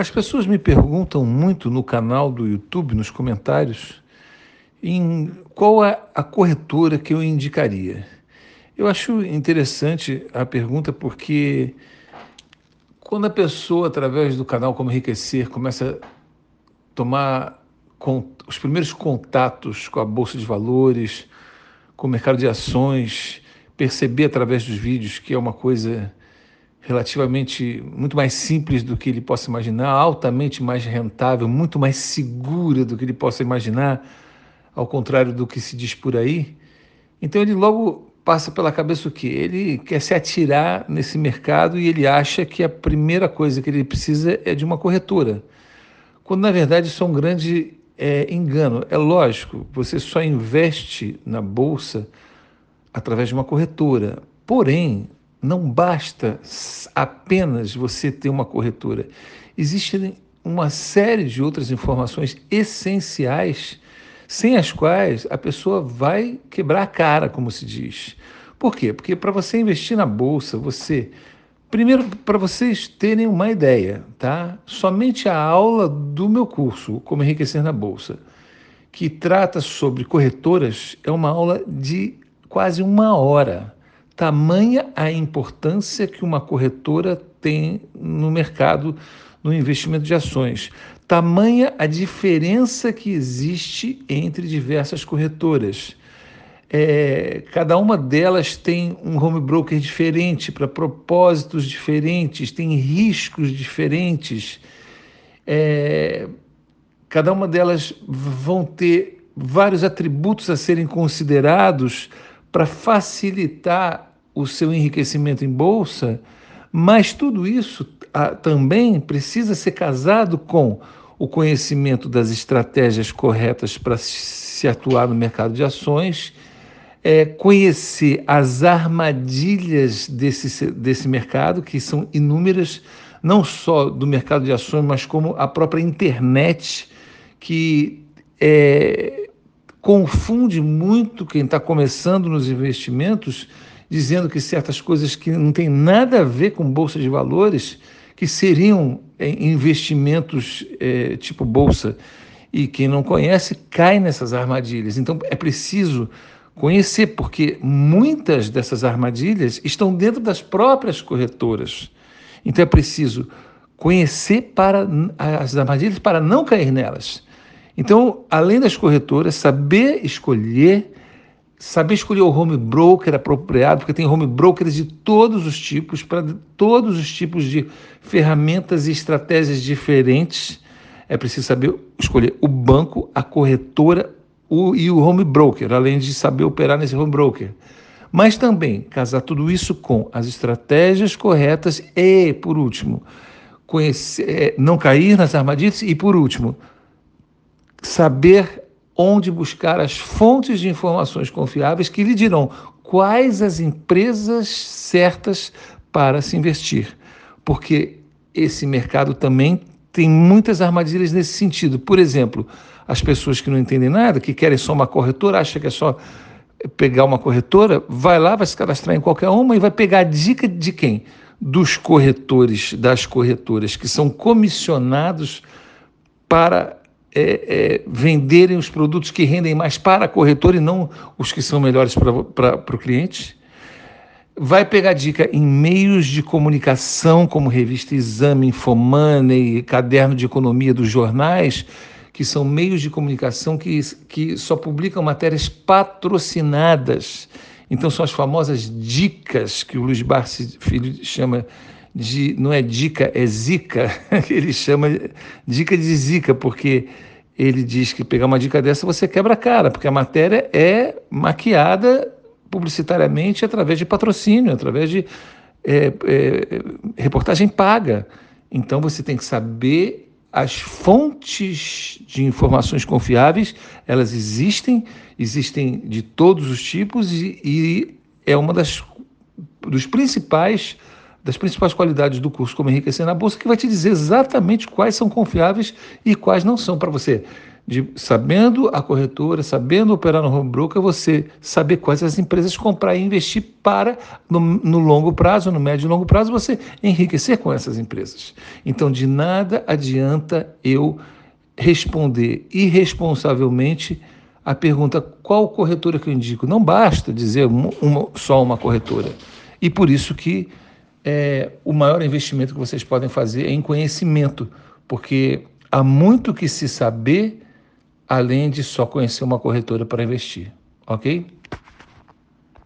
As pessoas me perguntam muito no canal do YouTube, nos comentários, em qual é a corretora que eu indicaria. Eu acho interessante a pergunta porque quando a pessoa, através do canal Como Enriquecer, começa a tomar os primeiros contatos com a Bolsa de Valores, com o mercado de ações, perceber através dos vídeos que é uma coisa relativamente muito mais simples do que ele possa imaginar, altamente mais rentável, muito mais segura do que ele possa imaginar, ao contrário do que se diz por aí. Então ele logo passa pela cabeça o quê? Ele quer se atirar nesse mercado e ele acha que a primeira coisa que ele precisa é de uma corretora. Quando na verdade isso é um grande é, engano. É lógico, você só investe na bolsa através de uma corretora. Porém, não basta apenas você ter uma corretora. Existem uma série de outras informações essenciais sem as quais a pessoa vai quebrar a cara, como se diz. Por quê? Porque para você investir na bolsa, você Primeiro, para vocês terem uma ideia, tá? Somente a aula do meu curso, Como Enriquecer na Bolsa, que trata sobre corretoras, é uma aula de quase uma hora. Tamanha a importância que uma corretora tem no mercado, no investimento de ações. Tamanha a diferença que existe entre diversas corretoras. É, cada uma delas tem um home broker diferente, para propósitos diferentes, tem riscos diferentes. É, cada uma delas vão ter vários atributos a serem considerados para facilitar o seu enriquecimento em bolsa, mas tudo isso ah, também precisa ser casado com o conhecimento das estratégias corretas para se atuar no mercado de ações, é, conhecer as armadilhas desse, desse mercado, que são inúmeras, não só do mercado de ações, mas como a própria internet, que é, confunde muito quem está começando nos investimentos dizendo que certas coisas que não têm nada a ver com bolsa de valores, que seriam é, investimentos é, tipo bolsa, e quem não conhece cai nessas armadilhas. Então é preciso conhecer, porque muitas dessas armadilhas estão dentro das próprias corretoras. Então é preciso conhecer para as armadilhas para não cair nelas. Então, além das corretoras, saber escolher saber escolher o home broker apropriado, porque tem home brokers de todos os tipos, para todos os tipos de ferramentas e estratégias diferentes. É preciso saber escolher o banco, a corretora o, e o home broker, além de saber operar nesse home broker. Mas também casar tudo isso com as estratégias corretas e, por último, conhecer, é, não cair nas armadilhas e, por último, saber onde buscar as fontes de informações confiáveis que lhe dirão quais as empresas certas para se investir. Porque esse mercado também tem muitas armadilhas nesse sentido. Por exemplo, as pessoas que não entendem nada, que querem só uma corretora, acham que é só pegar uma corretora, vai lá, vai se cadastrar em qualquer uma e vai pegar a dica de quem? Dos corretores, das corretoras, que são comissionados para é, é, venderem os produtos que rendem mais para a corretora e não os que são melhores para o cliente. Vai pegar dica em meios de comunicação, como revista Exame, Infomoney, caderno de economia dos jornais, que são meios de comunicação que, que só publicam matérias patrocinadas. Então, são as famosas dicas que o Luiz Barsi Filho chama de não é dica, é zica, ele chama dica de zica, porque ele diz que pegar uma dica dessa você quebra a cara, porque a matéria é maquiada publicitariamente através de patrocínio, através de é, é, reportagem paga. Então você tem que saber as fontes de informações confiáveis, elas existem, existem de todos os tipos e, e é uma das dos principais das principais qualidades do curso Como Enriquecer na Bolsa, que vai te dizer exatamente quais são confiáveis e quais não são, para você de sabendo a corretora, sabendo operar no home broker, você saber quais as empresas comprar e investir para, no, no, longo prazo, no médio e longo prazo, você enriquecer com essas empresas. Então, de nada adianta eu responder irresponsavelmente a pergunta qual corretora que eu indico. Não basta dizer uma, só uma corretora. E por isso que é, o maior investimento que vocês podem fazer é em conhecimento, porque há muito que se saber além de só conhecer uma corretora para investir, ok?